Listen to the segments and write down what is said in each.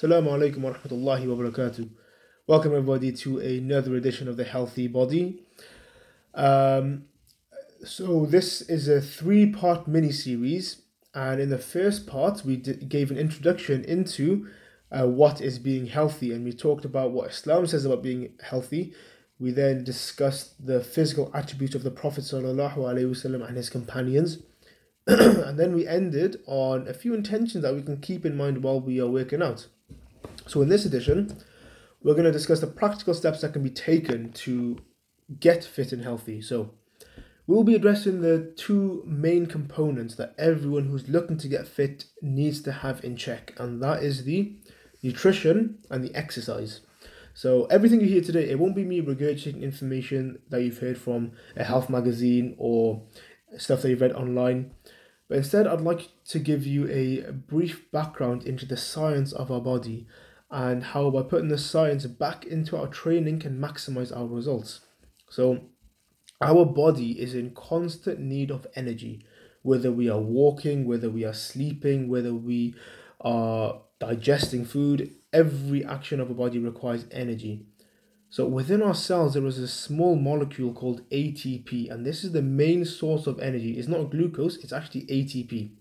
Assalamu alaikum wa rahmatullahi wa barakatuh. Welcome everybody to another edition of the Healthy Body. Um, so this is a three-part mini-series, and in the first part we d- gave an introduction into uh, what is being healthy, and we talked about what Islam says about being healthy. We then discussed the physical attributes of the Prophet wasallam and his companions. and then we ended on a few intentions that we can keep in mind while we are working out. So, in this edition, we're going to discuss the practical steps that can be taken to get fit and healthy. So, we'll be addressing the two main components that everyone who's looking to get fit needs to have in check, and that is the nutrition and the exercise. So, everything you hear today, it won't be me regurgitating information that you've heard from a health magazine or stuff that you've read online. But instead, I'd like to give you a brief background into the science of our body and how by putting the science back into our training can maximize our results. So, our body is in constant need of energy, whether we are walking, whether we are sleeping, whether we are digesting food, every action of our body requires energy. So, within our cells, there is a small molecule called ATP, and this is the main source of energy. It's not glucose, it's actually ATP.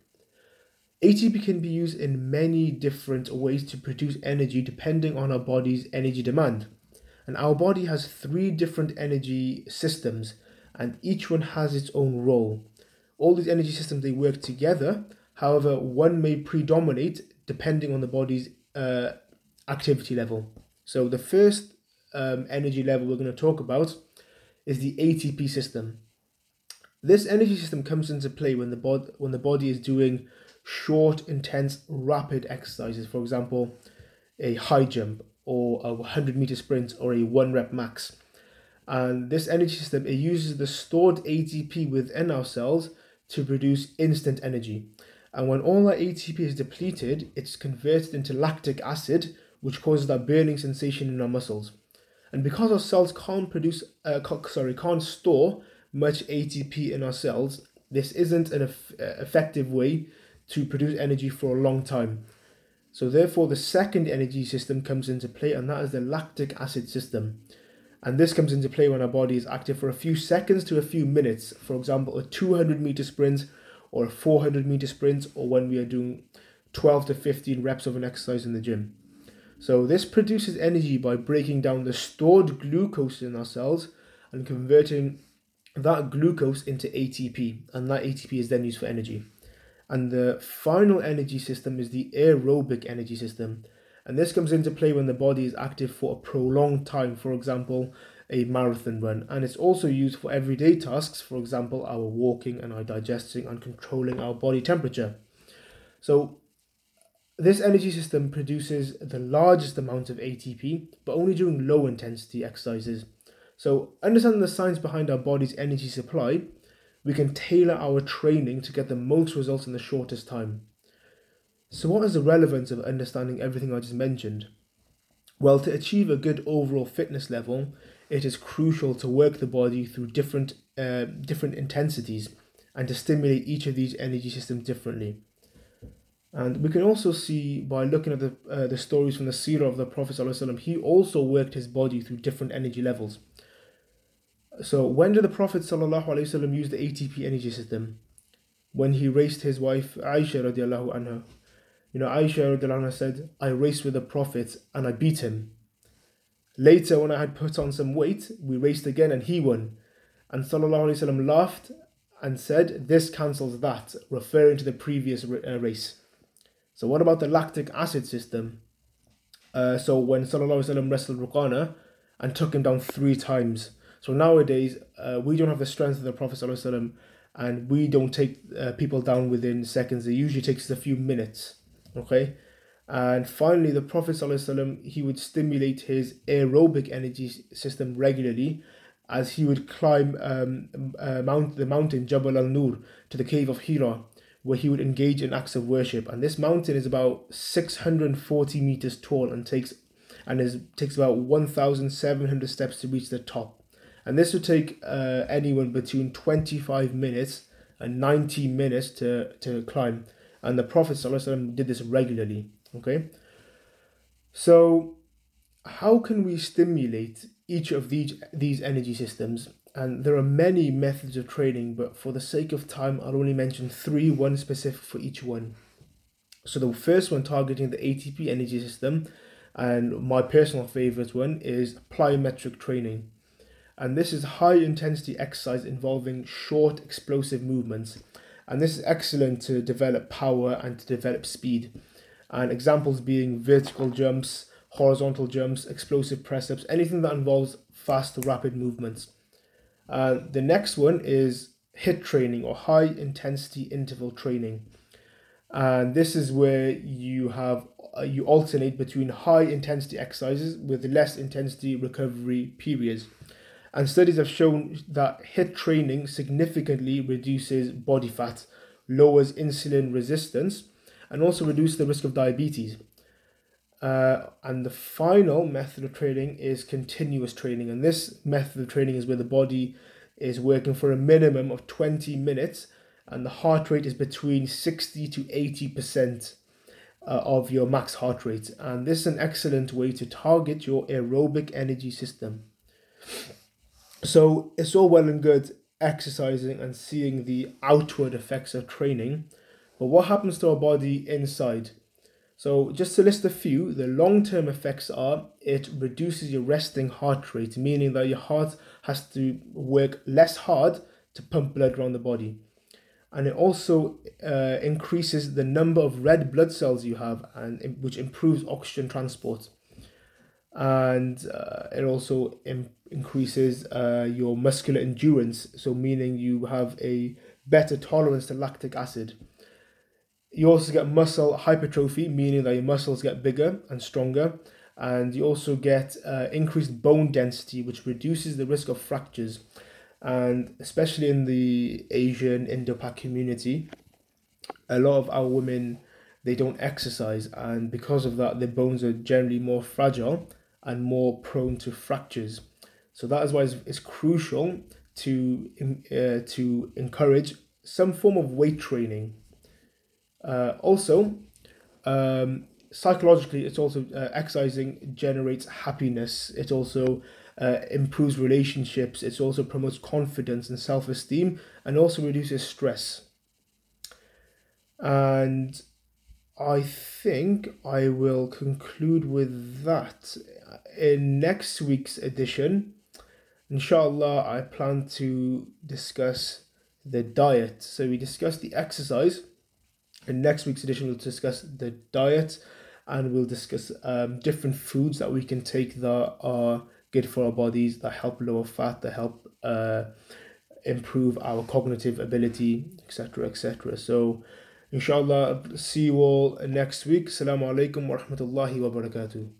ATP can be used in many different ways to produce energy depending on our body's energy demand. And our body has three different energy systems, and each one has its own role. All these energy systems they work together. However, one may predominate depending on the body's uh, activity level. So the first um, energy level we're going to talk about is the ATP system. This energy system comes into play when the bod- when the body is doing short, intense, rapid exercises. For example, a high jump or a 100 meter sprint or a one rep max. And this energy system it uses the stored ATP within our cells to produce instant energy. And when all that ATP is depleted, it's converted into lactic acid, which causes that burning sensation in our muscles. And because our cells can't produce, uh, sorry, can't store much ATP in our cells, this isn't an effective way to produce energy for a long time. So therefore, the second energy system comes into play, and that is the lactic acid system. And this comes into play when our body is active for a few seconds to a few minutes. For example, a 200 meter sprint or a 400 meter sprint, or when we are doing 12 to 15 reps of an exercise in the gym. So this produces energy by breaking down the stored glucose in our cells and converting that glucose into ATP, and that ATP is then used for energy. And the final energy system is the aerobic energy system. And this comes into play when the body is active for a prolonged time, for example, a marathon run. And it's also used for everyday tasks, for example, our walking and our digesting and controlling our body temperature. So, this energy system produces the largest amount of ATP, but only during low intensity exercises. So, understanding the science behind our body's energy supply we can tailor our training to get the most results in the shortest time. So, what is the relevance of understanding everything I just mentioned? Well, to achieve a good overall fitness level, it is crucial to work the body through different uh, different intensities and to stimulate each of these energy systems differently. And we can also see by looking at the uh, the stories from the seerah of the Prophet he also worked his body through different energy levels. So when did the Prophet ﷺ use the ATP energy system? When he raced his wife Aisha radiallahu anha. You know, Aisha radiallahu anha said, I raced with the Prophet and I beat him. Later, when I had put on some weight, we raced again and he won. And Sallallahu Alaihi Wasallam laughed and said, This cancels that, referring to the previous uh, race. So, what about the lactic acid system? Uh, so, when Sallallahu Alaihi Wasallam wrestled Ruqana and took him down three times, so nowadays, uh, we don't have the strength of the Prophet ﷺ, and we don't take uh, people down within seconds. It usually takes a few minutes. Okay. And finally, the Prophet ﷺ, he would stimulate his aerobic energy system regularly as he would climb um, uh, mount, the mountain Jabal al Nur to the cave of Hira, where he would engage in acts of worship. And this mountain is about 640 meters tall and takes and is takes about 1,700 steps to reach the top and this would take uh, anyone between 25 minutes and 90 minutes to, to climb and the prophet did this regularly okay So, how can we stimulate each of these these energy systems? And there are many methods of training, but for the sake of time, I'll only mention three, one specific for each one. So the first one targeting the ATP energy system, and my personal favorite one is plyometric training. And this is high intensity exercise involving short explosive movements. And this is excellent to develop power and to develop speed. And examples being vertical jumps, horizontal jumps, explosive press ups, anything that involves fast, rapid movements. Uh, the next one is HIIT training or high intensity interval training. And this is where you have uh, you alternate between high intensity exercises with less intensity recovery periods. And studies have shown that HIIT training significantly reduces body fat, lowers insulin resistance, and also reduces the risk of diabetes. Uh, and the final method of training is continuous training. And this method of training is where the body is working for a minimum of 20 minutes and the heart rate is between 60 to 80% uh, of your max heart rate. And this is an excellent way to target your aerobic energy system. So it's all well and good exercising and seeing the outward effects of training, but what happens to our body inside? So, just to list a few, the long term effects are it reduces your resting heart rate, meaning that your heart has to work less hard to pump blood around the body. And it also uh, increases the number of red blood cells you have, and which improves oxygen transport. And uh, it also Im- increases uh, your muscular endurance, so meaning you have a better tolerance to lactic acid you also get muscle hypertrophy, meaning that your muscles get bigger and stronger. And you also get uh, increased bone density, which reduces the risk of fractures. And especially in the Asian Indo-Pak community, a lot of our women they don't exercise, and because of that, their bones are generally more fragile and more prone to fractures. So that is why it's, it's crucial to uh, to encourage some form of weight training uh, also, um, psychologically, it's also uh, exercising generates happiness. It also uh, improves relationships. It also promotes confidence and self esteem, and also reduces stress. And I think I will conclude with that. In next week's edition, inshallah, I plan to discuss the diet. So we discussed the exercise in next week's edition, we'll discuss the diet and we'll discuss um, different foods that we can take that are good for our bodies, that help lower fat, that help uh, improve our cognitive ability, etc. etc. So, inshallah, see you all next week. Assalamu alaikum wa rahmatullahi wa barakatuh.